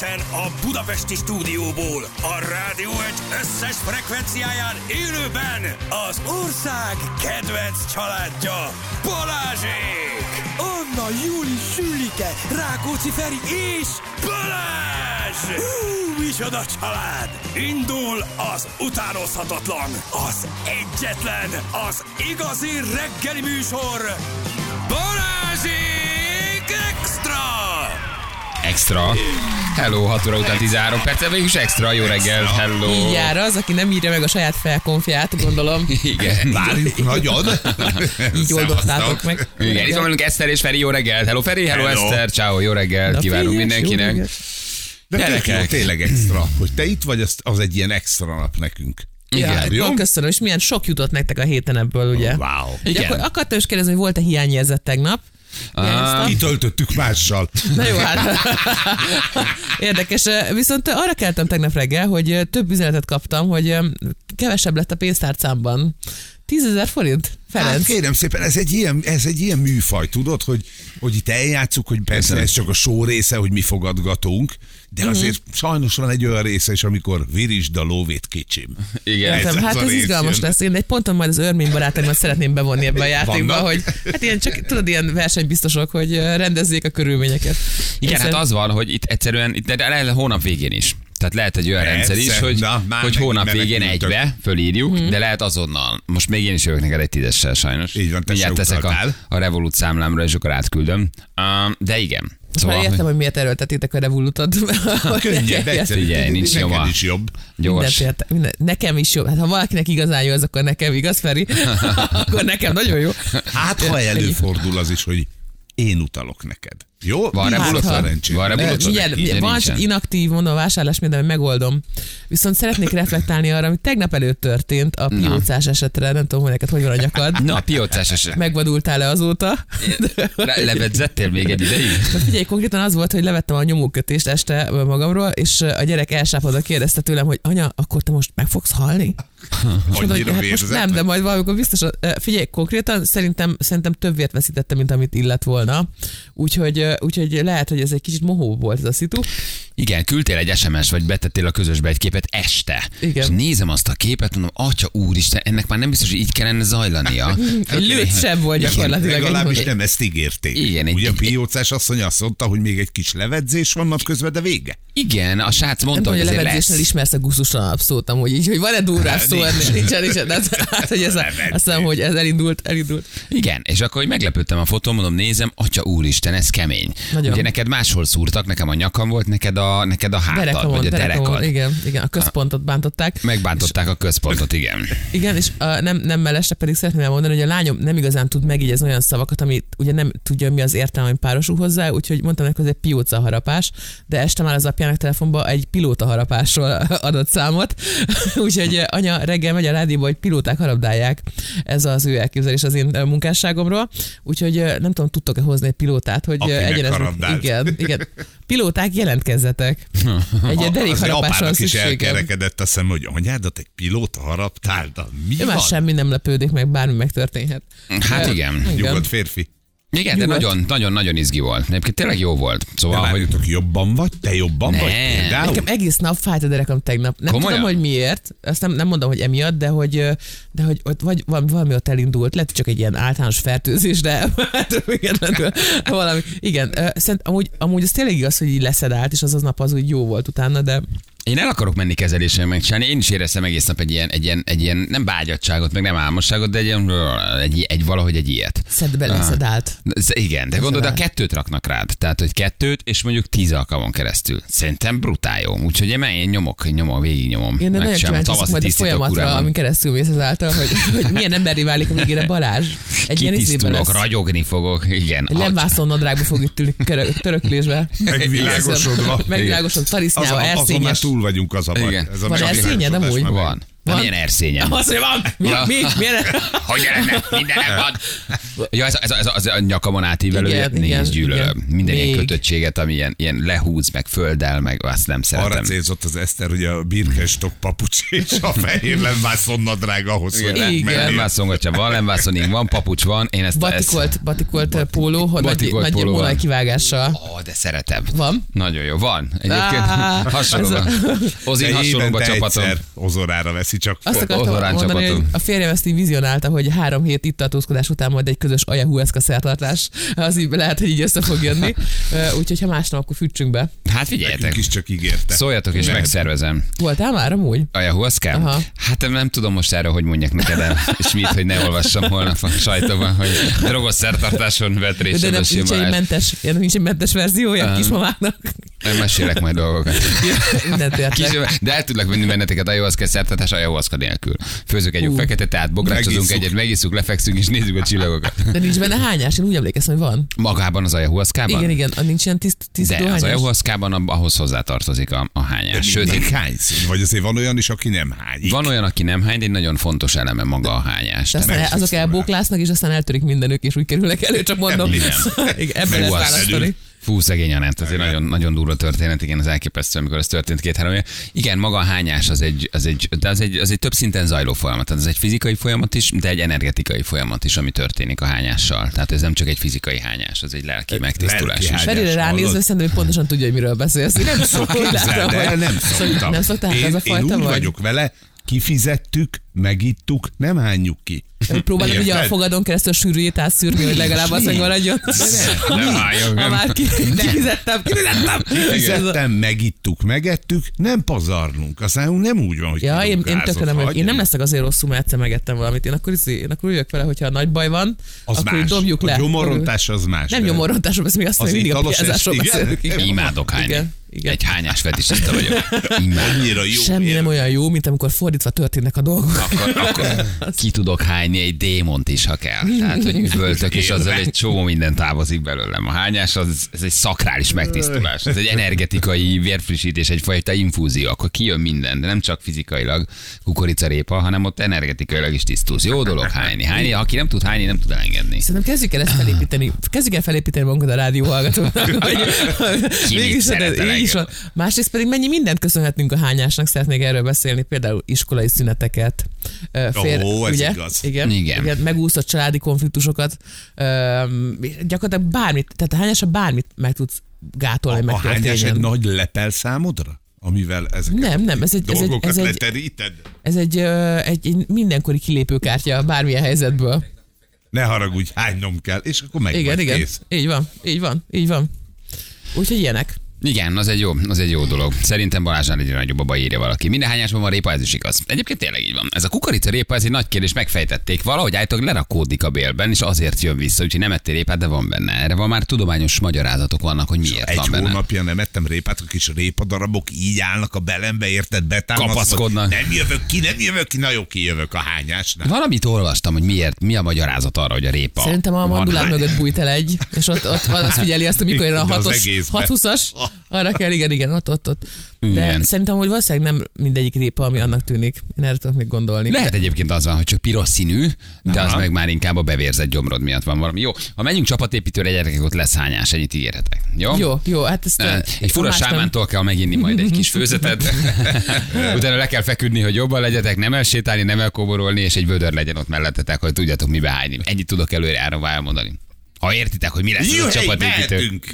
Egyenesen a Budapesti stúdióból, a rádió egy összes frekvenciáján élőben az ország kedvenc családja Balázsék! Anna, Júli, Sülike, Rákóczi Feri és Balázs! Hú, micsoda család! Indul az utánozhatatlan, az egyetlen, az igazi reggeli műsor, Extra. Hello, 6 óra után 13 perc, végül is extra. Jó reggel, hello. Így jár az, aki nem írja meg a saját felkonfját, gondolom. Igen. Várjuk nagyon. Így oldottátok meg. Igen, itt van velünk Eszter és Feri, jó reggel. Hello Feri, hello, Hello. Eszter, ciao, jó reggel, kívánunk mindenkinek. De tök jó, tényleg extra. Hogy te itt vagy, az, az egy ilyen extra nap nekünk. Ja, jó? köszönöm, és milyen sok jutott nektek a héten ebből, ugye? Wow. Igen. akkor akartam is kérdezni, hogy volt-e hiányérzet tegnap? Hiányoztam? Kitöltöttük mással. Na jó, hát. Érdekes. Viszont arra keltem tegnap reggel, hogy több üzenetet kaptam, hogy kevesebb lett a pénztárcámban. 10 ezer forint, Hát Ferenc. kérem szépen, ez egy ilyen, ez egy ilyen műfaj, tudod, hogy, hogy itt eljátszuk, hogy persze ez csak a show része, hogy mi fogadgatunk, de Mhm. azért sajnos van egy olyan része is, amikor virisd a lóvét kicsim. Igen. Ez- Értem, hát ez izgalmas jön. lesz. Én egy ponton majd az örmény barátaimat szeretném bevonni ebbe a játékba, Vannak? hogy hát ilyen csak, tudod, ilyen versenybiztosok, hogy rendezzék a körülményeket. Igen, És hát ez- az van, hogy itt egyszerűen, itt de lehet hónap végén is. Tehát lehet egy olyan Persze. rendszer is, hogy, Na, már hogy hónap végén egybe fölírjuk, Mhm. de lehet azonnal. Most még én is jövök neked egy tízessel sajnos. Így van, te Mindjárt se teszek a, utaltál. a Revolut számlámra, és akkor átküldöm. Uh, de igen. Szóval már hogy- értem, hogy miért erőltetítek a revolutot. Könnyebb, egyszerű. Figyelj, nincs Neked nyoma. is jobb. gyors. Mindent érte, minden, nekem is jó. Hát ha valakinek igazán jó, az akkor nekem igaz, Feri. akkor nekem nagyon jó. Hát, ha előfordul az is, hogy én utalok neked. Jó? Van Nincs Revolut? szerencsém. Van. Mindjárt, van csak inaktív, mondom, a vásárlás minden, megoldom. Viszont szeretnék reflektálni arra, ami tegnap előtt történt a piócás esetre. Nem tudom, hogy neked hogy van a nyakad. Na, piócás eset. Megvadultál-e azóta? Le- levedzettél még egy ideig? Figyelj, konkrétan az volt, hogy levettem a nyomókötést este magamról, és a gyerek elsápadva kérdezte tőlem, hogy anya, akkor te most meg fogsz halni? Annyira hát most nem, de majd valamikor biztos. Figyelj, konkrétan szerintem, szerintem több vért veszítettem, mint amit illett volna. Úgyhogy, úgyhogy lehet, hogy ez egy kicsit mohó volt ez a szitu. Igen, küldtél egy SMS, vagy betettél a közösbe egy képet este. Igen. És nézem azt a képet, mondom, atya úristen, ennek már nem biztos, hogy így kellene zajlania. Egy lőtt sem volt gyakorlatilag. Legalábbis nem ezt ígérték. Igen, egy- Ugye a egy- piócás asszony azt mondta, hogy még egy kis levedzés van napközben, de vége. Igen, a srác Nem mondta, tudom, hogy hogy a levedzésnél ismersz a gusztustalanabb szót, amúgy így, hogy van-e durvább szó Nincs. ennél? Nincsen, nincsen. De az, hát, hogy ez a, azt hiszem, hogy ez elindult, elindult. Igen, és akkor hogy meglepődtem a fotón, mondom, nézem, atya úristen, ez kemény. Nagyon. Ugye neked máshol szúrtak, nekem a nyakam volt, neked a, neked a hátad, Derekamon, vagy a derekamon, derekad. igen, igen, a központot bántották. Megbántották a központot, igen. Igen, és a, nem, nem mellesre pedig szeretném elmondani, hogy a lányom nem igazán tud megjegyezni olyan szavakat, amit ugye nem tudja, mi az értelme, ami párosul hozzá, úgyhogy mondtam neki, hogy ez egy pióca harapás, de este már az apjának telefonba egy pilóta harapásról adott számot, úgyhogy anya reggel megy a rádióba, hogy pilóták harapdálják. Ez az ő elképzelés az én munkásságomról, úgyhogy nem tudom, tudtok-e hozni egy pilótát, hogy egyenes... Igen, igen. Pilóták jelentkezzetek. Egy van apának is elkerekedett a szem, hogy anyádat egy pilóta haraptál, de mi Ő már van? semmi nem lepődik meg, bármi megtörténhet. Hát Ö, igen. Nyugodt férfi. Igen, de Nyugodt. nagyon, nagyon, nagyon izgi volt. Egyébként tényleg jó volt. De Szóval, hogy várjatok, jobban vagy? Te jobban Ne. vagy? Például? Nekem egész nap fájt a derekam tegnap. Nem Komolyan? tudom, hogy miért, azt nem, nem mondom, hogy emiatt, de hogy, de hogy ott vagy valami, valami ott elindult, lehet, hogy csak egy ilyen általános fertőzés, de hát függetlenül valami. Igen, szerint, amúgy, amúgy az tényleg igaz, hogy így leszedált, és az az nap az úgy jó volt utána, de Én el akarok menni kezelésre megcsinálni, én is éreztem egész nap egy ilyen, egy ilyen, egy ilyen nem bágyadságot, meg nem álmosságot, de egy, ilyen, egy, egy valahogy egy ilyet. szedd be leszedált. Ez- Igen, de gondolod, a kettőt raknak rád. Tehát, hogy kettőt, és mondjuk tíz alkalmon keresztül. Szerintem brutál jó. Úgyhogy én, én nyomok, nyomok, végig nyomom. Én nagyon kíváncsi majd a folyamatra, amin keresztül mész ezáltal, hogy, hogy milyen emberi válik a végére Balázs. Egy ilyen izében ragyogni fogok, igen. Egy lemvászon nadrágba fog itt töröklésbe. Megvilágosodva. Megvilágosodva, Az tarisznyával, elszényes. Túl vagyunk az a baj. Igen. Ez a Van megvilágosodás elszényed amúgy? Már Van. Nem ilyen erszényen. Az, hogy van. Mi? Ja. Mi? Milyen? Hogy lenne? Mindenem van. Ja, ez, ez, ez, az a nyakamon átívelő, Igen, nézd, igen, gyűlölöm. igen. Minden ilyen kötöttséget, ami ilyen, ilyen lehúz, meg földdel, meg azt nem Arra szeretem. célzott az Eszter, hogy a birkestok papucs és a fehér lemvászon nadrág ahhoz, hogy Igen. megmenjél. Lemvászon, hogyha van lemvászonig, van papucs, van. Én ezt, ezt Batikolt, batikolt uh, póló, hogy nagy, Batikolt nagy póló volaj kivágással. Ó, de szeretem. Van? Nagyon jó, van. Egyébként Á, hasonlóban. Ozin De hasonlóban évente csapatom. ozorára veszi csak. Azt akartam mondani, hogy a férjem ezt így vizionálta, hogy három hét itt tartózkodás után majd egy közös ajahuaszka szertartás. Az így lehet, hogy így össze fog jönni. Úgyhogy ha másnap, akkor fűtsünk be. Hát Nekünk figyeljetek, is csak ígérte. szóljatok és Lehet. megszervezem. Voltál már amúgy? Ayahuasca? Aha. Hát nem tudom most erre, hogy mondjak neked el, és mit, hogy ne olvassam holnap a sajtóban, hogy drogos szertartáson vett részt De nem, nincs egy mentes, nincs egy mentes verziója a Ah. kismamáknak. Nem mesélek majd dolgokat. Kis, de el tudlak venni benneteket ayahuasca szertartás ayahuasca nélkül. Főzök egy jó Ú. fekete teát, bográcsozunk egyet, megisszuk, lefekszünk és nézzük a csillagokat. De nincs benne hányás, én úgy emlékeztem, hogy van. Magában az ayahuasca-ban? Igen, igen, nincs ilyen tiszt, tiszt De az hányás. Ab- ahhoz hozzátartozik a, a hányás. Sőt, én- hánysz? Vagy azért van olyan is, aki nem hány. van olyan, aki nem hány, de egy nagyon fontos eleme maga a hányás. De aztán meg azok elbóklásznak, és aztán eltörik mindenük, és úgy kerülnek elő, csak mondom. Igen. Ebben lehet az választani. Fú, szegény Anett, azért nagyon, nagyon durva történet, igen, az elképesztő, amikor ez történt két-három éve. Igen, maga a hányás az egy, az egy, de az egy, az egy több szinten zajló folyamat. Tehát ez egy fizikai folyamat is, de egy energetikai folyamat is, ami történik a hányással. Tehát ez nem csak egy fizikai hányás, az egy lelki megtisztulás lelki is. hányás. Ferire ránézve szerintem, hogy pontosan tudja, hogy miről beszélsz. Én nem szoktam, nem szoktam. Nem szoktál, én, ez a én fajta úgy vagy? vagyok vele, kifizettük, megittuk, nem hányjuk ki. Próbálod ugye a fogadon keresztül a sűrűjét átszűrni, hogy legalább az megmaradjon. nem váljon, Ha már ki, kifizettem, kifizettem. Fizettem, megittuk, megettük, nem pazarlunk. Aztán nem úgy van, hogy Ja, én, én hagy. Én nem leszek azért rosszul, mert egyszer megettem valamit. Én akkor, izé- én akkor üljök vele, hogyha nagy baj van, Az akkor más. dobjuk le. A gyomorontás az más. Nem nyomorrontásról beszélünk, azt Az mondja, mindig a piázásról beszélünk. Imádok hányni. Igen. Egy hányás fetisista vagyok. Annyira jó. Semmi nem olyan jó, mint amikor fordítva történnek a dolgok. Akkor, akkor ki tudok hányni egy démont is, ha kell. Tehát, hogy üvöltök, és azzal egy csomó minden távozik belőlem. A hányás az, ez egy szakrális megtisztulás. Ez egy energetikai vérfrissítés, egyfajta infúzió. Akkor kijön minden, de nem csak fizikailag kukoricarépa, hanem ott energetikailag is tisztulsz. Jó dolog hányni. hányni. Aki nem tud hányni, nem tud elengedni. Szerintem kezdjük el ezt felépíteni. Kezdjük el felépíteni magunkat a rádió hallgatóknak. Mégis szeret ez- így is van. Másrészt pedig mennyi mindent köszönhetünk a hányásnak, szeretnék erről beszélni, például iskolai szüneteket. ö, Ó, ez ugye? igaz. Igen, Igen. igen. megúszott családi konfliktusokat. Gyakorlatilag bármit, tehát a hányásra bármit meg tudsz gátolni, A, a hányás egy nagy lepel számodra? Amivel ezeket Nem, nem, ez egy- ez egy- ez egy-? Ez egy, egy, egy mindenkori kilépőkártya bármilyen helyzetből. Ne haragudj, hánynom kell, és akkor meg Igen, igen. kész. Így van, így van, így van. Úgyhogy ilyenek. Igen, az egy jó, az egy jó dolog. Szerintem Balázsnál egyre nagyobb a baj írja valaki. Minden hányásban van répa, ez is igaz. Egyébként tényleg így van. Ez a kukorica répa, ez egy nagy kérdés, megfejtették. Valahogy állítólag lerakódik a bélben, és azért jön vissza, úgyhogy nem ettél répát, de van benne. Erre van már tudományos magyarázatok vannak, hogy miért Egy van benne. hónapja nem ettem répát, a kis répadarabok így állnak a belembe, érted, betámasztva. Kapaszkodnak. Nem jövök ki, nem jövök ki, na jó, kijövök a hányásnál. Valamit olvastam, hogy miért, mi a magyarázat arra, hogy a répa. Szerintem a mandulák mögött bújt el egy, és ott, ott van, azt figyeli azt, hogy mikor jön a De az 6-os, egészben. 620-as, arra kell, igen, igen, ott, ott, ott. De Igen. szerintem, hogy valószínűleg nem mindegyik répa, ami annak tűnik. Én erre tudok még gondolni. Lehet egyébként az van, hogy csak piros színű, de az Aha. meg már inkább a bevérzett gyomrod miatt van valami. Jó, ha menjünk csapatépítőre, gyerekek, ott lesz hányás, ennyit ígérhetek. Jó? Jó, jó, hát ezt... Ö, Egy fura nem. sámántól kell meginni majd egy kis főzetet. Utána le kell feküdni, hogy jobban legyetek, nem elsétálni, nem elkoborolni, és egy vödör legyen ott mellettetek, hogy tudjatok mi behányni. Ennyit tudok előre elmondani. Ha értitek, hogy mi lesz Jó, a csapatépítő. mehetünk.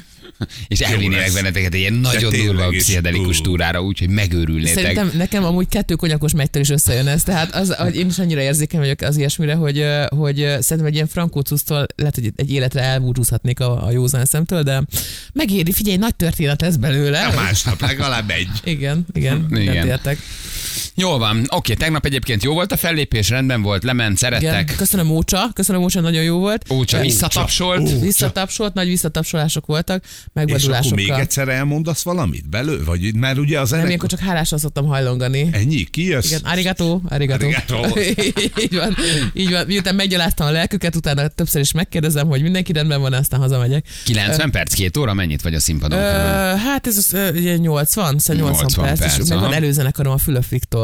És elvinnélek lesz. benneteket egy ilyen nagyon durva pszichedelikus túrára, úgyhogy megőrülnétek. Szerintem nekem amúgy kettő konyakos megytől is összejön ez, tehát az, hogy én is annyira érzékeny vagyok az ilyesmire, hogy, hogy szerintem egy ilyen frankócusztól lehet, hogy egy életre elbúcsúzhatnék a, a józan szemtől, de megéri, figyelj, nagy történet lesz belőle. A másnap legalább egy. Igen, igen, Igen. Igen. Jól van. Oké, tegnap egyébként jó volt a fellépés, rendben volt, lement, Igen. szerettek. Köszönöm Ócsa, köszönöm Ócsa, nagyon jó volt. Ó, csak visszatapsolt. Visszatapsolt, nagy visszatapsolások voltak, És akkor megvadulásokkal. még egyszer elmondasz valamit belő? Vagy, mert ugye az Nem, ennek... ilyenkor csak hálásan szoktam hajlongani. Ennyi? Ki jössz? Igen, arigato, arigato. Arigato. így van, így van. Miután meggyaláztam a lelküket, utána többször is megkérdezem, hogy mindenki rendben van, aztán hazamegyek. 90 perc, két óra, mennyit vagy a színpadon? Ö, hát ez az, ugye 80, szóval 80, 80 perc, perc, és meg van előzenekarom a Fülöp Viktor,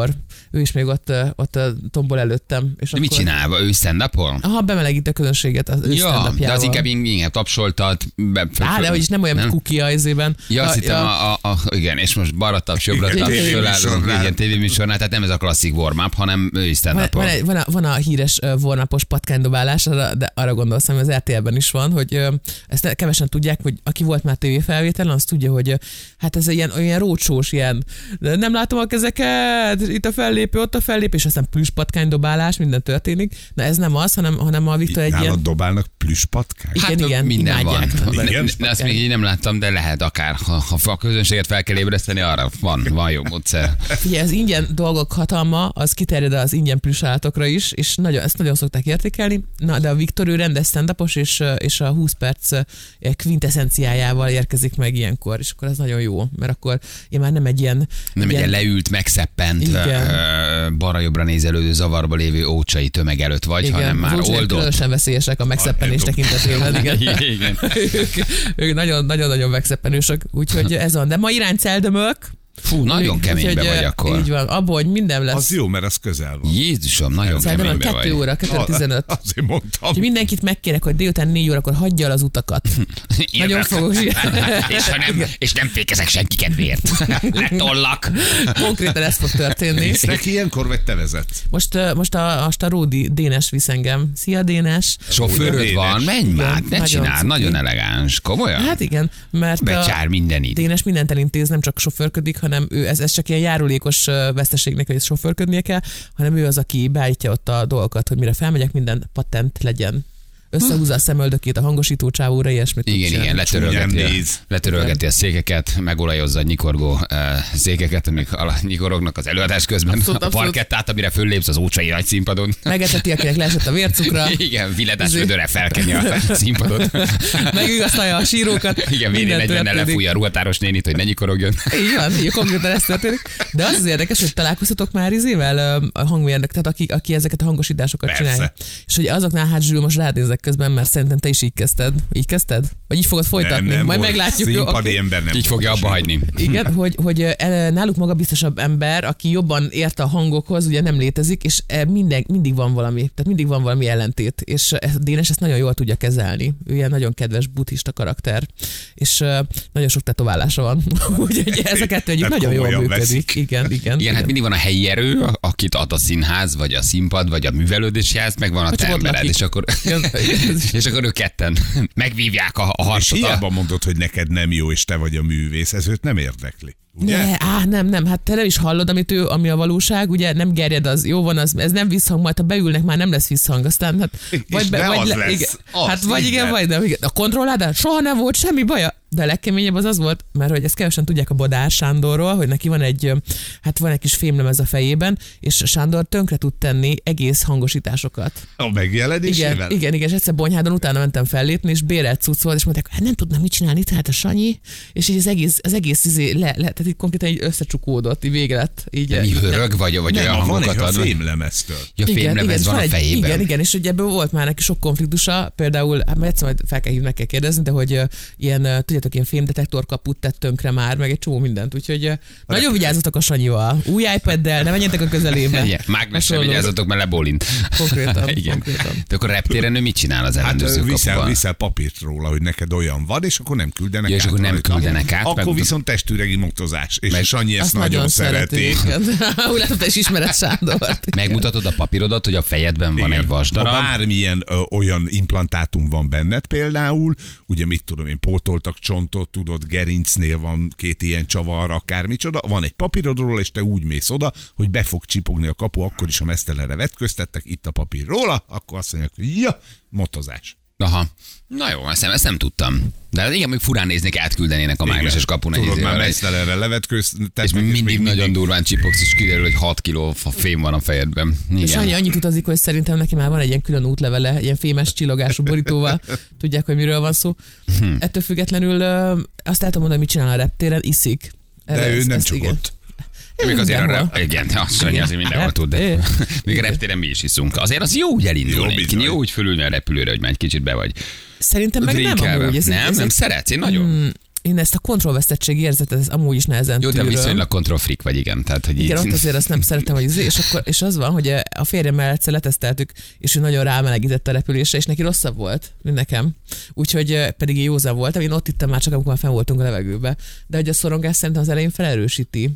ő is még ott, ott tombol előttem. És De mit akkor- csinál? Ő stand upol Aha, bemelegít a közönséget az ő Ja, de az inkább inkább tapsoltat. Be, Á, de hogy is nem olyan, mint kuki a izében. Ja, azt hittem, a, a, a, igen, és most balra taps, jobbra taps, fölállunk, igen, tévéműsornál, tehát nem ez a klasszik warm-up, hanem ő is stand Van, van, egy- van, a, van a híres uh, vornapos patkánydobálás, arra, de arra gondolszom, hogy az RTL-ben is van, hogy ezt kevesen tudják, hogy aki volt már tévéfelvételen, az tudja, hogy hát ez ilyen olyan rócsós ilyen, de nem látom a kezeket, itt a fellépő, ott a fellépő, és aztán plüss patkánydobálás, minden történik. Na ez nem az, hanem, hanem a Viktor egy ilyen... dobálnak plüss patkány? Igen, Hát igen, minden van. Igen? Ne, ezt még így nem láttam, de lehet akár. Ha, ha a közönséget fel kell ébreszteni, arra van, van jó módszer. Figyelj, az ingyen dolgok hatalma, az kiterjed az ingyen plusz állatokra is, és nagyon, ezt nagyon szokták értékelni. Na, de a Viktor ő rendes stand és, és a 20 perc ö, quintessenciájával érkezik meg ilyenkor, és akkor ez nagyon jó, mert akkor én már nem egy ilyen... Nem egy ilyen leült, megszeppent, Igen. Balra-jobbra nézelődő, zavarba lévő ócsai tömeg előtt vagy, igen, hanem már oldott. Különösen veszélyesek a megszeppenés tekintetében, igen. Igen. ők, ők nagyon, nagyon-nagyon megszeppenősök, úgyhogy ez van. De ma irány celdömök. Fú, nagyon keménybe vagy akkor. Így van, abból, hogy minden lesz. Az jó, mert az közel van. Jézusom, nagyon Celdömök keménybe 2 vagy. óra, 2.15. Azért mondtam. Úgyhogy mindenkit megkérek, hogy délután négy órakor hagyja el az utakat. Nagyon fogok és, ha nem, és nem fékezek senki kedvéért. Letollak. Konkrétan ez fog történni. Neki ilyenkor, vagy te vezetsz? Most, most a, most a Ródi Dénes visz engem. Szia Dénes! Sofőröd Dénes. van, menj már, ne nagyon csinál, nagyon elegáns, komolyan? Hát igen, mert a Becsár mindenit. Dénes mindent elintéz, nem csak sofőrködik, hanem ő, ez, ez csak ilyen járulékos veszteségnek, hogy sofőrködnie kell, hanem ő az, aki beállítja ott a dolgokat, hogy mire felmegyek, minden patent legyen. Összehúzza a szemöldökét a hangosító csávóra, ilyesmit. Igen, igen, letörölgeti, a, letörölgeti a székeket, megolajozza a nyikorgó uh, székeket, amik ala, nyikorognak az előadás közben. Abszolút, a abszolút. parkettát, amire föllépsz az ócsai nagy színpadon. Megeteti, akinek leesett a vércukra, Igen, viledás vödörre felkeni a színpadot. megigaztalja a sírókat. Igen, védi minden 40 történik. lefújja a ruhatáros nénit, hogy ne nyikorogjon. Így van, így konkrétan ez történik. De az az érdekes, hogy találkoztatok már izével a hangmérnök, tehát aki, aki ezeket a hangosításokat Persze. csinálja. És hogy azoknál hát Zsül, most rád nézek közben, mert szerintem te is így kezdted. Így kezdted? Vagy így fogod folytatni? Majd volt. meglátjuk. Jó, Színpadi oké. ember nem Így fogja abba hagyni. Igen, hogy, hogy náluk magabiztosabb ember, aki jobban ért a hangokhoz, ugye nem létezik, és e, minden, mindig van valami, tehát mindig van valami ellentét, és ez- Dénes ezt nagyon jól tudja kezelni. Ő ilyen nagyon kedves buddhista karakter, és nagyon sok tetoválása van, úgyhogy ez a kettő együtt Tehát nagyon jól működik. veszik. Igen, igen. Igen, hát mindig van a helyi erő, akit ad a színház, vagy a színpad, vagy a művelődési ház, meg van a te embered, és akkor, Igen. és akkor ők ketten megvívják a, a És harcot. hiába mondod, hogy neked nem jó, és te vagy a művész, ez őt nem érdekli. Ugye? Ne, á, nem, nem, hát te nem is hallod, amit ő, ami a valóság, ugye nem gerjed az, jó van, az, ez nem visszhang, majd ha beülnek, már nem lesz visszhang, aztán hát, És de az lesz. igen, Az, hát vagy igen, igen. vagy nem, igen. A kontrolládán soha nem volt semmi baja, de a legkeményebb az az volt, mert hogy ezt kevesen tudják a Bodár Sándorról, hogy neki van egy, hát van egy kis fémlemez a fejében, és Sándor tönkre tud tenni egész hangosításosokat. A megjelenésével? Igen, igen, igen, és egyszer Bonyhádon utána mentem fellépni, és bérelt cucc volt, és mondták, hát nem tudnak mit csinálni, tehát a Sanyi, és így az egész, az egész izé le, le, tehát így konkrétan így összecsukódott, így vége lett. Így, mi hörög, vagy, vagy Nem, olyan van hangokat egy a fémlemeztől. Ja, fémlemez és van a egy, fejében. Igen, igen, és ugye ebből volt már neki sok konfliktusa, például, hát egyszer majd fel kell hívni, meg kell kérdezni, de hogy uh, ilyen, uh, tudjátok, ilyen fémdetektor kaput tett tönkre már, meg egy csomó mindent, úgyhogy uh, nagyon vigyázzatok a Sanyival, új iPad-del, ne menjetek a közelébe. Igen, Hasonló. vigyázzatok, mert lebolint. Konkrétan, Igen. konkrétan. De akkor reptéren ő mit csinál az Hát ellenőrző viszel, viszel papírt róla, hogy neked olyan van, és akkor nem küldenek Ja, és át akkor nem rajta. küldenek át, Akkor meg- viszont testüregi motozás, és Meg- Sanyi ezt Azt nagyon, szereti. Úgy látom, te is ismered Sándort. Megmutatod a papírodat, hogy a fejedben van egy vasdarab. Ha bármilyen ö, olyan implantátum van benned például, ugye mit tudom én, pótoltak csontot, tudod, gerincnél van két ilyen csavar, akármicsoda, van egy papírod róla, és te úgy mész oda, hogy be fog csipogni a kapu, akkor is a mesztelenre vetköztettek, itt a papír róla, akkor azt mondják, hogy ja, motozás. Aha. Na jó, ezt nem, ezt nem tudtam. De igen, még furán néznék, átküldenének a mágneses kapun egy Tudod, már izével, egy- mesztelenre levetköztettek. és még mindig nagyon durván csipogsz, és kiderül, hogy 6 kiló fém van a fejedben. És annyi Igen. annyit utazik, hogy szerintem neki már van egy ilyen külön útlevele, ilyen fémes csillogású borítóval. Tudják, hogy miről van szó. Hm. Ettől függetlenül azt el tudom mondani, mit csinál a reptéren, iszik. De Erre ő ezt- nem ezt csak igen. ott. Még azért a Mindenhol. rep, igen, azt mondja, azért mindenhol tud, de még a reptéren mi is iszunk. Azért az jó úgy elindulni, Jó, jó, úgy fölülni a repülőre, hogy már egy kicsit be vagy. Szerintem meg nem amúgy. Ez, nem, ez nem egy- szeretsz, én nagyon. Mm, én ezt a kontrollvesztettség érzetet ez amúgy is nehezen Jó, de tűröm. viszonylag kontrollfrik vagy, igen. Tehát, hogy Igen, ott így, azért azt nem szeretem, hogy izé, és, akkor, és az van, hogy a férjemmel egyszer leteszteltük, és ő nagyon rámelegített a repülésre, és neki rosszabb volt, mint nekem. Úgyhogy pedig én józan voltam, én ott ittam már csak, amikor már fenn voltunk a levegőbe. De hogy a szorongás szerintem az elején felerősíti.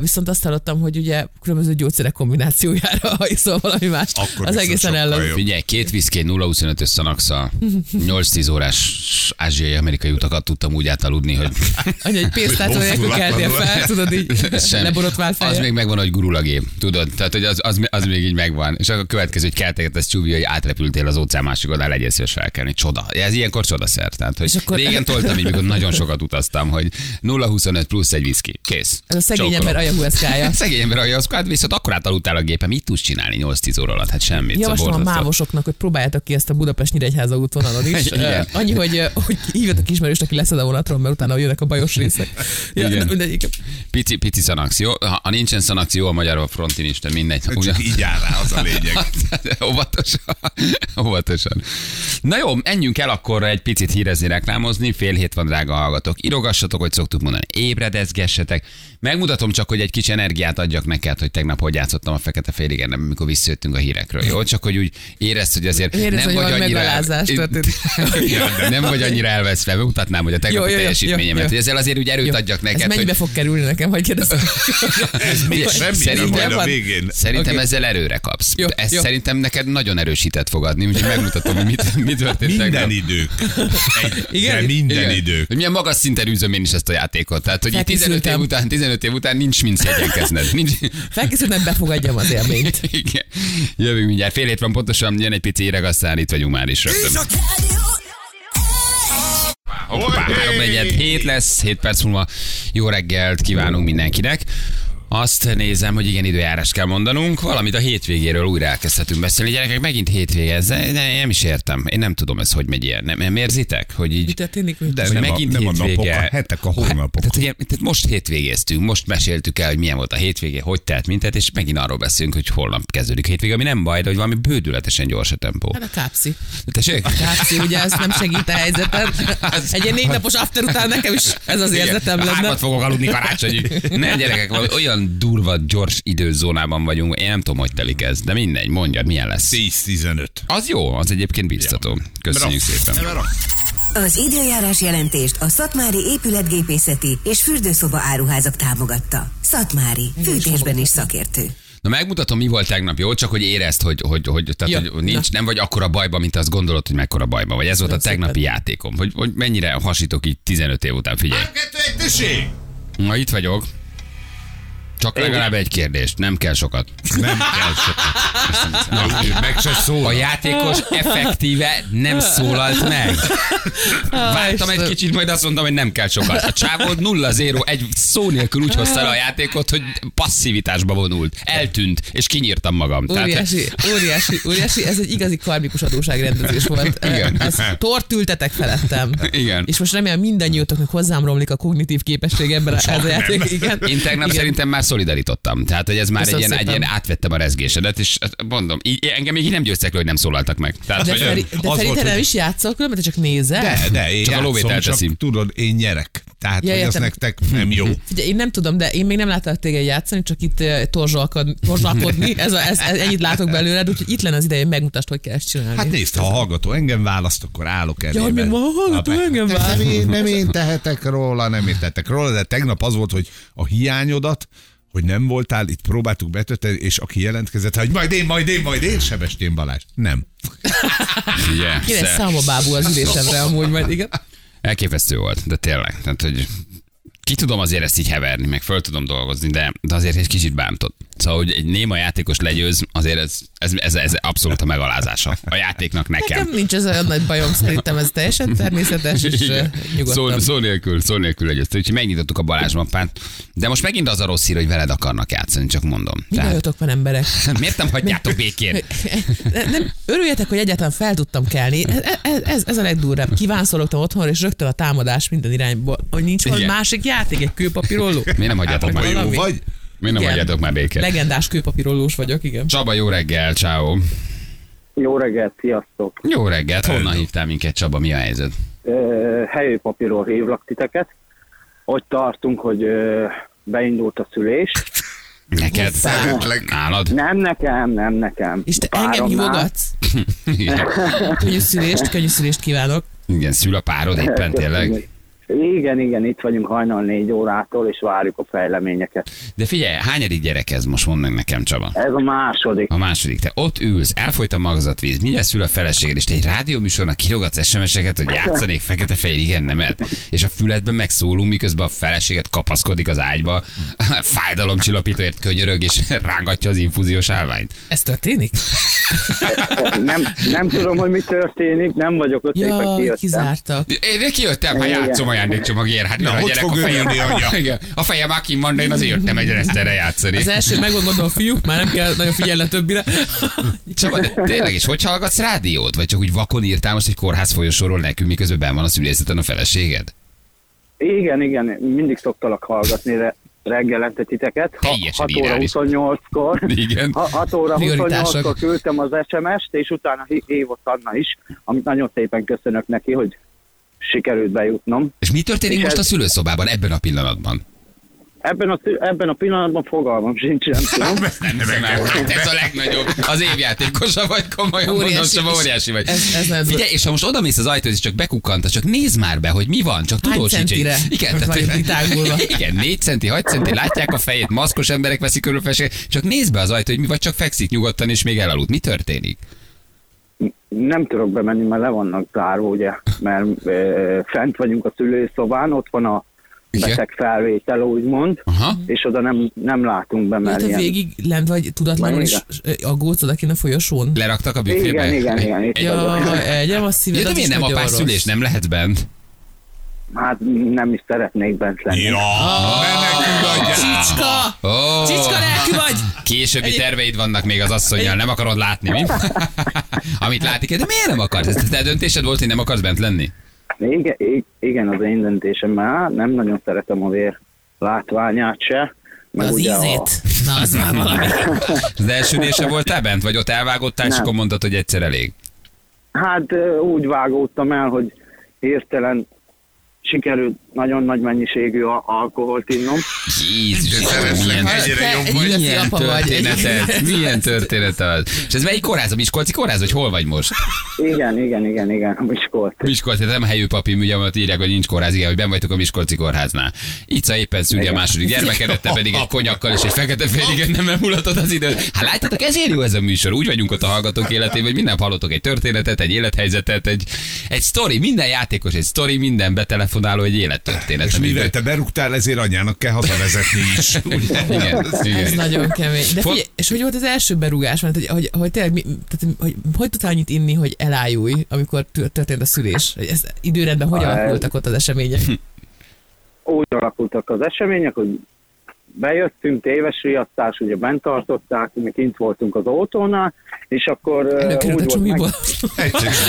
Viszont azt hallottam, hogy ugye különböző gyógyszerek kombinációjára, ha iszol valami más, Akkor az egészen ellen. Figyelj, két viszki, 0-25-ös szanaxa, 8-10 órás ázsiai-amerikai utakat tudtam úgy átaludni, hogy Anya, egy Hosszú nélkül keltél fel, tudod így, sem. leborotvál Az még megvan, hogy gurulagé, tudod? Tehát, hogy az, az, az, még így megvan. És akkor a következő, hogy kelteket, ez csúvi, hogy átrepültél az óceán másik oldalán, legyél szíves felkelni. Csoda. Ez ilyenkor csodaszer. Tehát, hogy És akkor- régen toltam így, mikor nagyon sokat utaztam, hogy 0-25 plusz egy viszki. Kész. Ez a szegény ember ajahueszkája. Szegény ember ajahueszkája, viszont akkor átaludtál a gépen, mit tudsz csinálni 8-10 óra alatt? Hát semmit. Javaslom a Szóval mávosoknak, hogy próbáljátok ki ezt a Budapest Nyíregyháza útvonalon is. Igen. Annyi, hogy, hogy hívjatok ismerőst, aki leszed a vonatról, mert utána jönnek a bajos részek. Ja, Igen. Pici, pici szanakció. Ha, ha nincsen szanakció, a magyar frontin is, de mindegy. Ugyan- Csak így áll rá, az a lényeg. óvatosan. óvatosan. Na jó, menjünk el akkor egy picit hírezni, reklámozni. Fél hét van, drága hallgatók. Irogassatok, hogy szoktuk mondani. Ébredezgessetek. Megmutatom csak, hogy egy kis energiát adjak neked, hogy tegnap hogy játszottam a fekete féligen, amikor visszajöttünk a hírekről. Jó, csak hogy úgy érezd, hogy azért Érezd, nem hogy vagy annyira... de nem vagy annyira elveszve. Bemutatnám, hogy a tegnapi Jó, jó, teljesítményemet. jó, jó. Hogy ezzel azért úgy erőt Jó. adjak Ez neked, mennyibe hogy fog kerülni nekem, hogy kérdezem? Ez Szerintem a végén. Szerintem Oké. ezzel erőre kapsz. Jó, Ez jó. szerintem neked nagyon erősített fog adni, úgyhogy megmutatom, hogy mit, mit történt Minden tegnap. idők. Egy, Igen? De minden Igen. idők. Hogy milyen magas szinten űzöm én is ezt a játékot. Tehát, hogy így 15 év után, 15 év után nincs mind szégyenkezned. Nincs... Felkészültem, befogadjam az élményt. Igen. Jövünk mindjárt. Fél hét van pontosan, jön egy pici éreg, aztán itt vagyunk már is rögtön. Hoppá, három negyed hét lesz, 7 perc múlva. Jó reggelt kívánunk mindenkinek. Azt nézem, hogy igen, időjárás kell mondanunk. Valamit a hétvégéről újra elkezdhetünk beszélni. Gyerekek, megint hétvége, ez de nem is értem. Én nem tudom, ez hogy megy ilyen. Nem, nem érzitek, hogy így... történik? De hogy nem, megint a, nem a napok, hétvége. a hetek, a hónapok. Tehát, ugye, tehát most hétvégéztünk, most meséltük el, hogy milyen volt a hétvégé, hogy telt mintet, és megint arról beszélünk, hogy holnap kezdődik a hétvége, ami nem baj, de hogy valami bődületesen gyors a tempó. Hát a kápszi. Tessék? Kápszi, ugye ez nem segít a helyzeten. Egy ilyen négy napos after után nekem is ez az érzetem lenne. Hármat fogok aludni karácsonyig. Ne, gyerekek, valami olyan durva, gyors időzónában vagyunk. Én nem tudom, hogy telik ez, de mindegy, mondjad, milyen lesz. 10-15. Az jó, az egyébként biztató. Köszönjük szépen. Az időjárás jelentést a Szatmári épületgépészeti és fürdőszoba áruházak támogatta. Szatmári, fűtésben is szakértő. Na megmutatom, mi volt tegnap, jó? Csak hogy érezd, hogy, hogy, hogy, tehát, Ja, hogy nincs, na. nem vagy akkora bajban, mint azt gondolod, hogy mekkora bajban vagy. Ez volt a Köszönöm tegnapi szépen. játékom. Hogy, hogy mennyire hasítok így 15 év után, figyelj. Kettő, egy, tessék! Na itt vagyok. Csak legalább egy kérdést, nem kell sokat. Nem kell sokat. Na, meg se szól. A játékos effektíve nem szólalt meg. Vártam egy kicsit, majd azt mondtam, hogy nem kell sokat. A csávó 0-0, egy szó nélkül úgy hozta le a játékot, hogy passzivitásba vonult. Eltűnt, és kinyírtam magam. Óriási, óriási, óriási, ez egy igazi karmikus adóságrendezés volt. Igen. Ez tort ültetek felettem. Igen. És most remélem mindannyiótoknak hozzám romlik a kognitív képesség ebben a, ez a játék. Igen. Én tegnap Igen. szerintem már szolidarítottam. Tehát, hogy ez már egy ilyen, egy ilyen, átvettem a rezgésedet, és hát mondom, így, engem még így nem győztek le, hogy nem szólaltak meg. Tehát, De hogy, Feri, de Feri te nem is játszol, különben te csak nézel? De, de én Csak a játszom, lóvét elteszem. csak tudod, én nyerek. Tehát, Ja, hogy az nektek nem jó. Figyelj, én nem tudom, de én még nem láttalak téged játszani, csak itt torzsalkod, torzsalkodni. Ez, a, ez, ez, ennyit látok belőled, úgyhogy itt lenne az ideje, hogy megmutasd, hogy kell ezt csinálni. Hát nézd, ha a hallgató engem választ, akkor állok elébe. hogy még ma a hallgató Na, engem nem, választ. nem, én, nem én tehetek róla, nem én tehetek róla, de tegnap az volt, hogy a hiányodat, hogy nem voltál, itt próbáltuk betölteni, és aki jelentkezett, hogy majd én, majd én, majd én, Sebestén Balázs. Nem. ugye, Kéne számobábú az ülésemre amúgy, majd igen. Elképesztő volt, de tényleg. Tehát, hogy ki tudom azért ezt így heverni, meg föl tudom dolgozni, de, de azért egy kicsit bántott. Szóval, hogy egy néma játékos legyőz, azért ez, ez, ez, ez abszolút a megalázása a játéknak nekem. Nekem nincs ez olyan nagy bajom, szerintem ez teljesen természetes, és Igen. nyugodtan. Szó, szó nélkül, szó nélkül legyőzte. Úgyhogy megnyitottuk a Balázs mappát. De most megint az a rossz hír, hogy veled akarnak játszani, csak mondom. Mi bajotok van emberek? miért nem hagyjátok békén? Nem, örüljetek, hogy egyáltalán fel tudtam kelni. Ez, ez, ez, ez a legdurvább. Kívánszologtam otthonra, és rögtön a támadás minden irányból. Hogy nincs Igen. másik játék, egy kőpapírolló. Miért nem hagyjátok Ha már? jó vagy, Miért nem hagyjátok már békén? Legendás kőpapírollós vagyok, igen. Csaba, jó reggel, ciao. Jó reggelt, sziasztok! Jó reggelt, honnan hívtál minket, Csaba, mi a helyzet? ö, helyőpapírról hívlak titeket. Ott tartunk, hogy beindult a szülés. Neked? Szeretlek. Nálad? Nem nekem, nem nekem. És te engem Páromnál. hívogatsz? Igen. Könnyű szülést, könnyű szülést kívánok. Igen, szül a párod éppen tényleg. Igen, igen, itt vagyunk hajnal négy órától, és várjuk a fejleményeket. De figyelj, hányadik gyerek ez most mondd meg nekem, Csaba? Ez a második. A második, te ott ülsz, elfolyt a magzatvíz, mindjárt szül a feleséged, és te egy rádióműsornak kirogatsz SMS-eket, hogy játszanék fekete fehér igen nemet, és a füledben megszólunk, miközben a feleséget kapaszkodik az ágyba, fájdalomcsillapítóért könyörög, és rángatja az infúziós állványt. Ez történik? Nem, nem tudom, hogy mi történik, nem vagyok ott, Ja, kijöttem. kizártak. Én neki jöttem, ha játszom ajándékcsomagért. Hát Na, hogy gyerek, fog a fejem, anya? Igen, a fejem már kim van, de én azért jöttem egy erre játszani. Az első meg van gondolva a fiúk, már nem kell nagyon figyelni a többire. Csaba, de tényleg, és hogy hallgatsz rádiót? Vagy csak úgy vakon írtál most egy kórház folyosóról nekünk, miközben benn van a szülészeten a feleséged? Igen, igen, mindig szoktalak hallgatni re- reggelente titeket. Ha- Teljesen 6 óra ideális. 28-kor. Igen. Ha- 6 óra Prioritások. 28-kor küldtem az SMS-t, és utána hí- hívott Anna is, amit nagyon szépen köszönök neki, hogy sikerült bejutnom. És mi történik És most a ez- szülőszobában ebben a pillanatban? Ebben a, ebben a pillanatban fogalmam sincs, nem tudom. Nem hiszem el. Hát ez a legnagyobb. Az évjátékosa vagy, komolyan mondom, Óriási. sem óriási vagy. Ez- ez nem- Figyelj, és ha most oda mész az ajtóhoz, és csak bekukkantasz, csak nézd már be, hogy mi van, csak tudósíts. Igen, tehát, igen, négy centi, hagy centi, látják a fejét, maszkos emberek veszik körül csak nézd be az ajtó, hogy mi vagy, csak fekszik nyugodtan, és még elaludt. Mi történik? Nem tudok bemenni, mert le vannak zárva, ugye, mert ö, fent vagyunk a szülőszobán, ott van a Igen. beteg felvétel, úgymond, Aha. és oda nem, nem látunk be, mert ilyen... végig lent vagy tudatlanul, Igen. ö, aggódsz odakint a folyosón? Leraktak a büfébe? Igen, igen, igen, vagyok. Ja, egyem a szíved, Ja, de is miért nem apás rossz. szülés? Nem lehet bent? Hát nem is szeretnék bent lenni. Ja, menekülj, Csicska! Csicska lelkű vagy! Későbbi Egy- terveid vannak még az asszonyjal, nem akarod látni, mi? Amit látni kell, de miért nem akarsz? Ez te döntésed volt, hogy nem akarsz bent lenni? Igen, igen, az én döntésem, mert hát nem nagyon szeretem a vér látványát se. Meg az ugye a- ízét. Na, az már valami. Az első nése voltál bent, vagy ott elvágottál, és Nem. akkor mondtad, hogy egyszer elég? Hát úgy vágódtam el, hogy hirtelen sikerült nagyon nagy mennyiségű a- alkoholt innom. Jézus, milyen, egyre jobb vagy. milyen történetet, milyen történet az. És ez melyik kórház? A Miskolci kórház, vagy hol vagy most? Igen, igen, igen, igen, Miskolc. Miskolci, nem helyű papi, ugye, amit írják, hogy nincs kórház, igen, hogy ben vagytok a Miskolci kórháznál. Ica éppen szüli a második gyermeket, te pedig egy konyakkal és egy fekete féligen nem emulatod az időt. Hát látjátok, ezért jó ez a műsor. Úgy vagyunk ott a hallgatók életében, hogy minden hallottok egy történetet, egy élethelyzetet, egy, egy sztori, minden játékos egy sztori, minden betelefonáló egy élettörténet. És mivel te berúgtál, ezért anyának kell hazavezetni is. Ugye? Igen, igen. Ez nagyon kemény. De figyelj, és hogy volt az első berúgás? Mert hogy, hogy, hogy tényleg, mi, tehát, hogy, hogy tudtál annyit inni, hogy elájulj, amikor tör- történt a szülés? Ez időrendben hogy alakultak ott az események? Úgy alakultak az események, hogy bejöttünk, téves riasztás, ugye bent tartották, mi kint voltunk az autónál, és akkor Előkerült a meg, csumiból.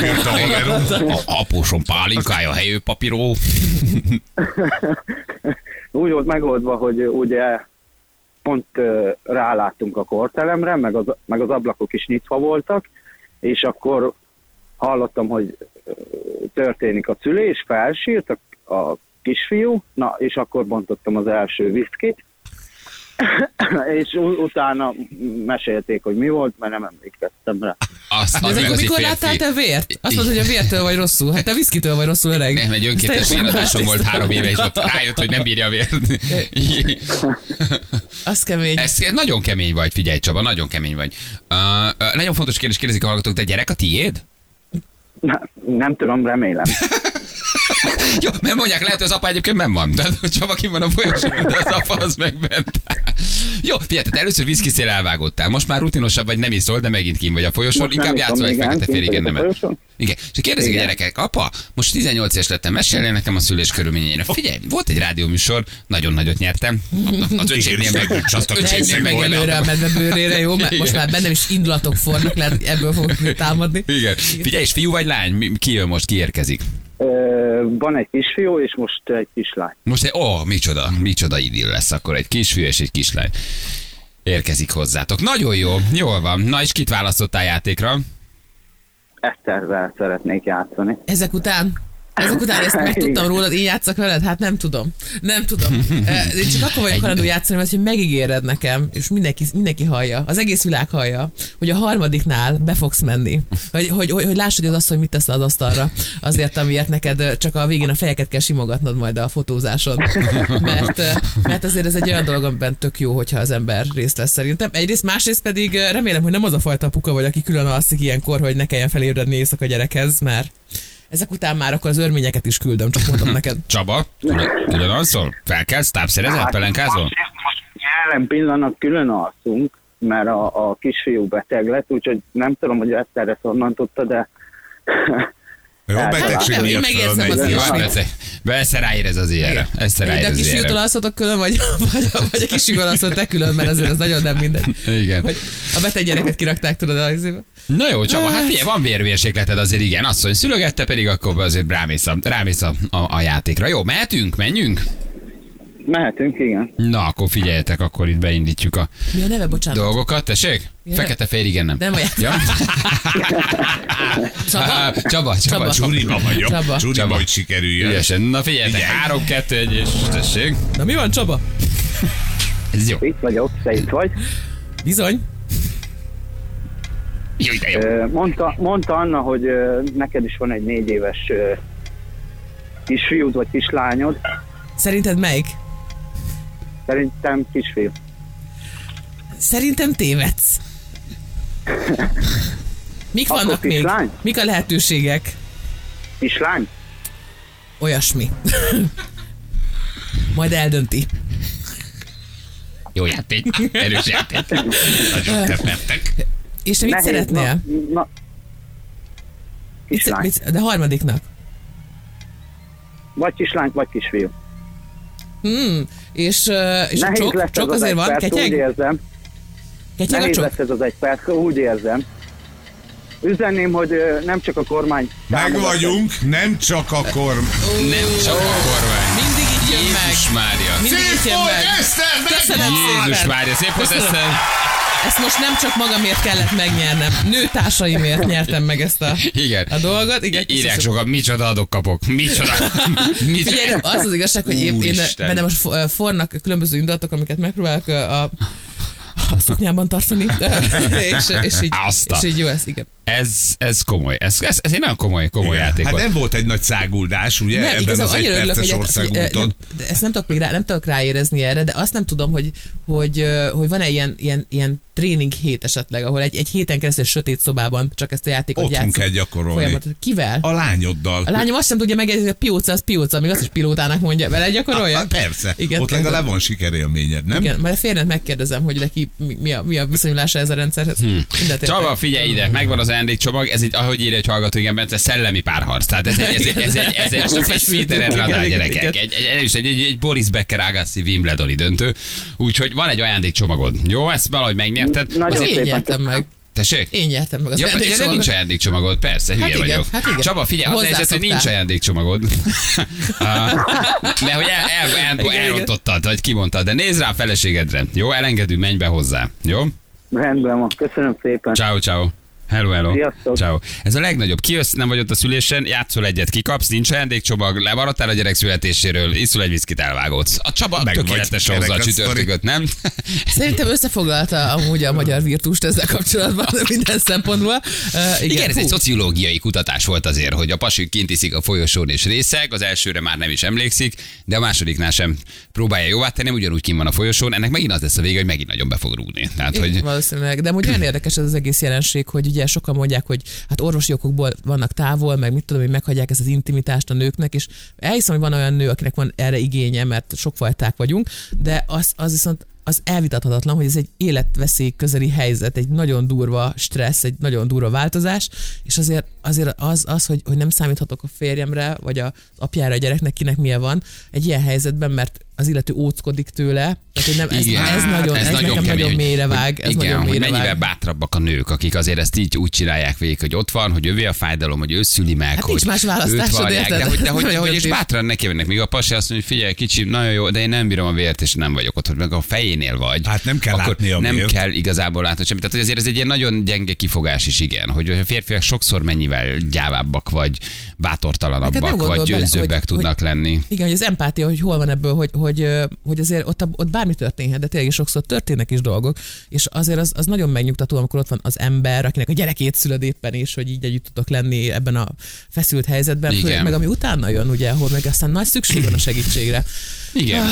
Jött a haverom. A apósom pálinkája, helyőpapíró. úgy volt megoldva, hogy ugye pont ö, ráláttunk a kortelemre, meg az, meg az ablakok is nyitva voltak, és akkor hallottam, hogy történik a szülés, felsírt a, a kisfiú, na, és akkor bontottam az első viszkit, és utána mesélték, hogy mi volt, mert nem emlékeztem rá. Azt, De az ez mikor láttál te vért? Azt mondod, hogy a vértől vagy rosszul. Hát te viszkitől vagy rosszul öreg. Nem, egy önkéntes más volt három éve, és ott rájött, hogy nem bírja a vért. Az kemény. Ez nagyon kemény vagy, figyelj Csaba, nagyon kemény vagy. Uh, uh, nagyon fontos kérdés, kérdezik a hallgatók, de gyerek a tiéd? Nem, nem tudom, remélem. Jó, mert mondják, lehet, hogy az apa egyébként nem van. De Csaba kim van a folyosón, de az apa az meg bent. Jó, figyelj, tehát először viszkiszél elvágottál. Most már rutinosabb vagy, nem iszol, de megint kim vagy a folyosón. Most Inkább játszol egy fekete féligen nem. Igen. És kérdezik a gyerekek, apa, most 18 éves lettem, mesélj nekem a szülés körülményére. Figyelj, volt egy rádióműsor, nagyon nagyot nyertem. Az öcsémnél meg, az Ne öcsémnél meg előre a medve bőrére, jó? Mert most már bennem is indulatok fornak, lehet, ebből fogok támadni. Igen. Figyelj, és fiú vagy lány? Ki jön most, ki érkezik? Van egy kisfiú, és most egy kislány. Most egy, ó, micsoda, micsoda idill lesz akkor, egy kisfiú és egy kislány. Érkezik hozzátok. Nagyon jó, jól van. Na és kit választottál játékra? Eszterrel szeretnék játszani. Ezek után Ezek után ezt megtudtam rólad, én játszak veled? Hát nem tudom. Nem tudom. Én csak akkor vagyok hajlandó játszani, mert hogy megígéred nekem, és mindenki, mindenki hallja, az egész világ hallja, hogy a harmadiknál be fogsz menni. Hogy, hogy, hogy, hogy hogy az asszony mit tesz az asztalra. Azért, amiért neked csak a végén a fejeket kell simogatnod majd a fotózásod. Mert, mert azért ez egy olyan dolog, amiben tök jó, hogyha az ember részt vesz szerintem. Egyrészt, másrészt pedig remélem, hogy nem az a fajta apuka vagy, aki külön alszik ilyenkor, hogy ne kelljen felébredni éjszaka gyerekhez, mert ezek után már akkor az örményeket is küldöm, csak mondom neked. Csaba, külön alszol? Felkelsz, tápszerezel, pelenkázol? most jelen pillanat külön alszunk, mert a, a kisfiú beteg lett, úgyhogy nem tudom, hogy ezt erre honnan tudta, de Jó, Hát, betegség én miatt megérzem az hát persze. Ezt ráérez az ilyenre. Ezt De a ráérez az kisfiútól alszotok külön, vagy, vagy, vagy a kisfiúval alszol te külön, mert azért ez nagyon nem mindegy. Igen. Hogy a beteg gyereket kirakták, tudod, az Na jó, Csaba, hát figyelj, van vérvérségleted azért, igen. Asszony szülögette, pedig akkor azért rámész a, rámész a, a, a játékra. Jó, mehetünk, menjünk? mehetünk, igen. Na, akkor figyeljetek, akkor itt beindítjuk a Mi a neve, bocsánat? dolgokat. Tessék? Ja. Fekete fél, igen, nem. Nem olyan. Ja? Csaba? Csaba, Csaba, Csaba. Csuriba vagyok. Csaba. Csuriba, Csaba. hogy sikerüljön. Ügyesen. Na figyeljetek, Figyelj. három, kettő, egy, és tessék. Na mi van, Csaba? Ez jó. Itt vagyok, te itt vagy. Bizony. Jó, de jó. Ö, Mondta, mondta Anna, hogy neked is van egy négy éves kisfiúd vagy kislányod. Szerinted melyik? Szerintem kisfiú. Szerintem tévedsz. Mik Akkor vannak még? kislány? Mik a lehetőségek? Kislány? Olyasmi. Majd eldönti. Jó játék. Erős játék. Nagyon tepertek. És te mit Nehéz, szeretnél? Na, na. Kislány. mit, de harmadiknak. Vagy kislány, vagy kisfiú. Hmm. És, és a Nehéz csok, lesz csok ez az azért egy van? perc, úgy Ketyeg? érzem. Ketyeg a Nehéz csok? lesz ez az egy perc, úgy érzem. Üzenném, hogy nem csak a kormány Meg vagyunk, nem csak a korm. Nem csak a kormány. Mindig így jön meg. Jézus Mária. Mindig így jön meg. Eszter, Köszönöm Jézus. Mária, szép volt. Eszter. Ezt most nem csak magamért kellett megnyernem. Nőtársaimért nyertem meg ezt a, Igen. a dolgot. Igen, Írják sokan, micsoda adok kapok. Micsoda. Figyelj, micsoda. az az igazság, hogy épp én bennem most fo- fornak különböző indulatok, amiket megpróbálok a, a szoknyában tartani, és, és, így, Azt a- és így jó ez, igen. Ez, ez komoly. Ez, ez, ez egy nagyon komoly, komoly játék Hát volt. nem volt egy nagy száguldás, ugye, Nem, ebben az egy perces országúton. de ezt nem tudok még rá, nem tudok ráérezni erre, de azt nem tudom, hogy, hogy, hogy van-e ilyen, ilyen, ilyen tréning hét esetleg, ahol egy, egy héten keresztül sötét szobában csak ezt a játékot Otthon játszunk. kell gyakorolni. Folyamatot. Kivel? A lányoddal. A lányom azt sem tudja megjegyezni, hogy a pióca az pióca, még azt is pilótának mondja. Vele gyakorolja? Ah, persze, Igen, ott legalább van sikerélményed, nem? Igen, majd a férjent megkérdezem, hogy neki mi, mi, a, mi a viszonyulása ez a rendszerhez. Hmm. Csaba, figyelj ide, megvan az ajándékcsomag, ez egy, ahogy írja egy hallgató, igen, Bence, szellemi párharc. Tehát ez egy, ez egy, ez egy, ez egy, ez egy, Nadal Igen, gyerekek. Egy, egy, egy, egy, egy, egy Boris Becker Agassi Wimbledoni döntő. Úgyhogy van egy ajándékcsomagod. Jó, ezt valahogy megnyerted. Nagyon Én nyertem meg. tessék? Én nyertem meg az Ja, de ajándékcsomagot. nincs ajándékcsomagod, persze, hülye Hát igen, vagyok. hát igen. Csaba, figyelj, az helyzet, hogy nincs ajándékcsomagod. Ah, Mert hogy el, el, el, igen. elrontottad, vagy kimondtad, de nézd rá a feleségedre. Jó, elengedünk, menj be hozzá. Jó? Rendben van, köszönöm szépen. Ciao, ciao. Hello, hello. Sziasztok. Ciao. Ez a legnagyobb. Kijössz, nem vagy ott a szülésen, játszol egyet, kikapsz, nincs ajándékcsomag, lemaradtál a gyerek születéséről, iszol egy viszkit, elvágódsz. A Csaba Meg tökéletes hozzá a csütörtököt, nem? Szerintem összefoglalta amúgy a magyar virtust ezzel kapcsolatban minden szempontból. Uh, Igen, ez fú. egy szociológiai kutatás volt azért, hogy a pasik kint iszik a folyosón és részeg, az elsőre már nem is emlékszik, de a másodiknál sem próbálja jóvá tenni, ugyanúgy kim van a folyosón, ennek megint az lesz a vége, hogy megint nagyon be fog rúgni. Tehát, Igen, hogy Valószínűleg. De amúgy olyan érdekes ez az egész jelenség, hogy ugye sokan mondják, hogy hát orvosi okokból vannak távol, meg mit tudom, hogy meghagyják ezt az intimitást a nőknek, és elhiszem, hogy van olyan nő, akinek van erre igénye, mert sokfajták vagyunk, de az, az viszont az elvitathatatlan, hogy ez egy életveszély közeli helyzet, egy nagyon durva stressz, egy nagyon durva változás, és azért, azért az, az hogy, hogy nem számíthatok a férjemre, vagy az apjára a gyereknek, kinek milyen van, egy ilyen helyzetben, mert az illető óckodik tőle. Tehát, hogy nem, ez, Igen. ez, nagyon, ez, ez nekem kemény, nagyon mélyre vág. Ez igen, nagyon hogy mélyre mennyivel vág. bátrabbak a nők, akik azért ezt így úgy csinálják végig, hogy ott van, hogy övé a fájdalom, hogy ő szüli meg, Hát hogy nincs más választásod, varják, de hogy, de hogy, de hogy és bátran neki mennek. Míg a pasi azt mondja, hogy figyelj, kicsi, nagyon jó, de én nem bírom a vért, és nem vagyok ott, hogy meg a fejénél vagy. Hát nem kell akkor látni a Nem vért. kell igazából látni semmit. Tehát hogy azért ez egy ilyen nagyon gyenge kifogás is, igen, hogy a férfiak sokszor mennyivel gyávábbak, vagy bátortalanabbak, vagy győzőbbek tudnak lenni. Igen, hogy az empátia, hogy hol van ebből, hogy, hogy, hogy azért ott, ott bármi történhet, de tényleg sokszor történnek is dolgok, és azért az, az nagyon megnyugtató, amikor ott van az ember, akinek a gyerekét szülöd éppen is, hogy így együtt tudok lenni ebben a feszült helyzetben, Igen. főleg meg ami utána jön, ugye, ahol meg aztán nagy szükség van a segítségre. Igen.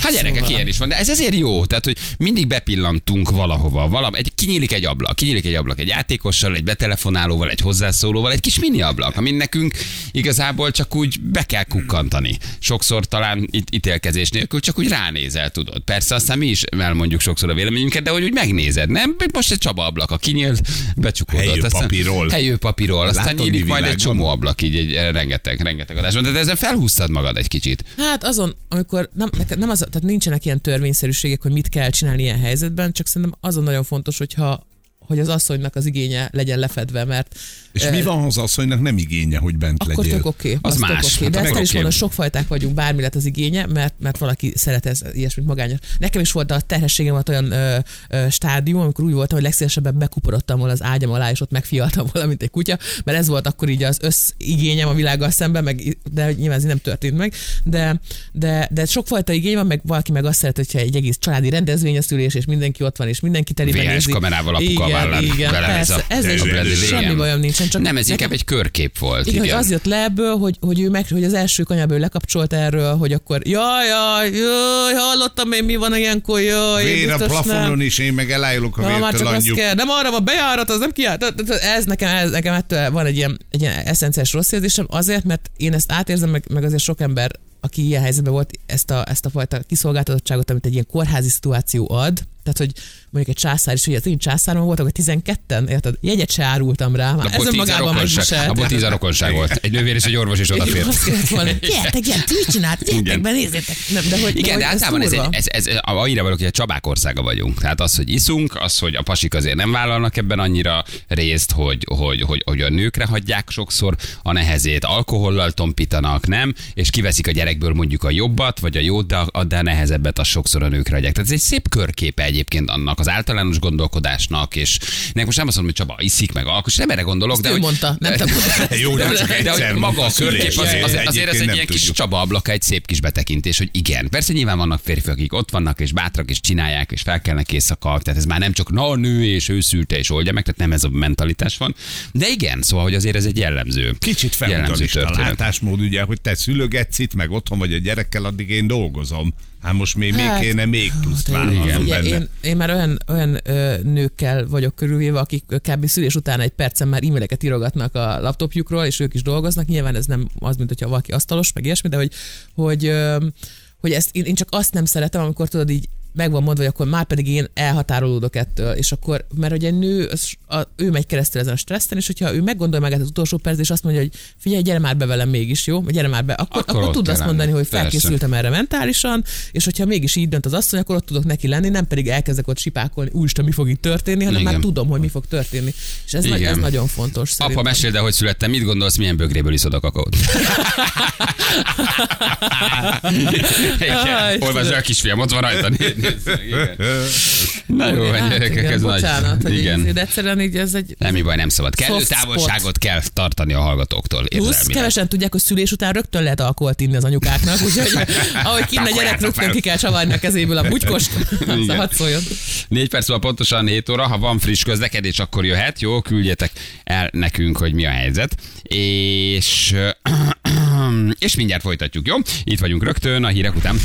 Hát gyerekek, szóval. ilyen is van, de ez ezért jó, tehát hogy mindig bepillantunk valahova, valam, egy, kinyílik egy ablak, kinyílik egy ablak, egy játékossal, egy betelefonálóval, egy hozzászólóval, egy kis mini ablak, amin nekünk igazából csak úgy be kell kukkantani. Sokszor talán itt ítélkezés nélkül csak úgy ránézel, tudod. Persze aztán mi is elmondjuk sokszor a véleményünket, de hogy úgy megnézed, nem? Most egy Csaba ablak, a kinyílt, becsukódott. Helyő aztán- papírról. Helyő papírról, aztán Látod, nyílik majd egy csomó ablak, így egy eh, rengeteg, rengeteg adásban. De te ezen felhúztad magad egy kicsit. Hát azon, amikor nem, nem az, tehát nincsenek ilyen törvényszerűségek, hogy mit kell csinálni ilyen helyzetben, csak szerintem azon nagyon fontos, hogyha hogy az asszonynak az igénye legyen lefedve, mert És eh, mi van, ha az asszonynak nem igénye, hogy bent Akkor legyél? tök oké. Az az más. oké. Hát De ezt akkor is mondom, sokfajták vagyunk, bármi lett az igénye, mert, mert valaki szeret ez, ilyesmit magányos. Nekem is volt a terhességem volt olyan ö, ö, stádium, amikor úgy voltam, hogy legszívesebben bekuporodtam volna az ágyam alá, és ott megfialtam volna, mint egy kutya, mert ez volt akkor így az összigényem a világgal szemben, meg, de nyilván ez nem történt meg. De, de, de sokfajta igény van, meg valaki meg azt szeret, hogyha egy egész családi rendezvény a szülés, és mindenki ott van, és mindenki teliben nézi. kamerával apuka igen, vállán igen, a- persze, ez is a Bradley, semmi bajom nincsen. Csak nem, ez nekem- inkább egy körkép volt. igen, Igen, hogy az jött le ebből, hogy, hogy, ő meg, hogy az első kanyából ő lekapcsolt erről, hogy akkor jaj, jaj, jaj, hallottam én mi van ilyenkor, jaj, én Vér a plafonon nem. is, én meg elájulok a már vértől csak kell. Nem arra van bejárat, az nem kiállt. Ez nekem, ez nekem ettől van egy ilyen, egy ilyen eszenciális rossz érzésem, azért, mert én ezt átérzem, meg, meg azért sok ember, aki ilyen helyzetben volt, ezt a, ezt a fajta kiszolgáltatottságot, amit egy ilyen kórházi szituáció ad, tehát, hogy mondjuk egy császár is, az én császárom voltak, hogy 12-en, érted? Jegyet se árultam rá. Már ez a önmagában rokonság, megviselt. abból tíz a rokonság volt. Egy nővér és egy orvos is odafér. Azt kellett volna, gyertek, gyertek, mit csinált? Gyertek be, nézzétek. Nem, de hogy, Igen, hogy de általában ez, egy, ez, ez, annyira vagyok, hogy a Csabák országa vagyunk. Tehát az, hogy iszunk, az, hogy a pasik azért nem vállalnak ebben annyira részt, hogy, hogy, hogy, hogy a nőkre hagyják sokszor a nehezét, alkohollal tompítanak, nem? És kiveszik a gyerekből mondjuk a jobbat, vagy a jót, de a, de a nehezebbet az sokszor a nőkre hagyják. Tehát ez egy szép körképe egyébként annak az általános gondolkodásnak, és nek most nem azt mondom, hogy Csaba iszik meg alkos, nem erre gondolok, Ezt de ő hogy, mondta, nem te. Jó, de csak de hogy maga a körkép, az, az, azért ez egy ilyen kis tudjuk. Csaba ablaka, egy szép kis betekintés, hogy igen. Persze nyilván vannak férfiak, akik ott vannak, és bátrak, és csinálják, és felkelnek éjszaka. Tehát ez már nem csak na, a nő, és ő szülte, és oldja meg, tehát nem ez a mentalitás van. De igen, szóval, hogy azért ez egy jellemző. Kicsit jellemző feudalista történet. látásmód, ugye, hogy te szülögetsz itt, meg otthon vagy a gyerekkel, addig én dolgozom. Hát most még, még Hát, kéne még pluszt vállalnom benne. én, én már olyan, olyan ö, nőkkel vagyok körülvéve, akik kb. szülés után egy percen már e-maileket írogatnak a laptopjukról, és ők is dolgoznak. Nyilván ez nem az, mint hogyha valaki asztalos, meg ilyesmi, de hogy, hogy, ö, hogy ezt én, én csak azt nem szeretem, amikor tudod így meg van mondva, hogy akkor már pedig én elhatárolódok ettől, és akkor, mert ugye nő, az, a, ő megy keresztül ezen a stresszen, és hogyha ő meggondolja magát az utolsó perc, és azt mondja, hogy figyelj, gyere már be velem mégis, jó? Gyere már be, akkor, Akkor akkor, tud azt mondani, hogy Persze. felkészültem erre mentálisan, és hogyha mégis így dönt az asszony, akkor ott tudok neki lenni, nem pedig elkezdek ott sipákolni, úristen, mi fog itt történni, hanem Igen. már tudom, hogy mi fog történni. És ez, nagy, ez nagyon fontos. Apa, szerintem. meséld el, hogy születtem, mit gondolsz, milyen bögréből iszod a kakaót? Olvasd el, kisfiam, ott van rajta. Igen. Na jó, Hát, gyerekek, igen, ez bocsánat, nagy. hogy Igen. így- de egyszerűen így ez egy Semmi baj, nem szabad. Kellő távolságot kell tartani a hallgatóktól. Plusz kevesen tudják, hogy szülés után rögtön lehet alkoholt inni az anyukáknak, úgyhogy ahogy kinn a gyerek, rögtön ki kell csavarni a kezéből a Igen. hadd szóljon. Négy perc van pontosan 7 óra, ha van friss közlekedés, akkor jöhet, jó, küldjetek el nekünk, hogy mi a helyzet. És, és mindjárt folytatjuk, jó? Itt vagyunk rögtön a hírek után.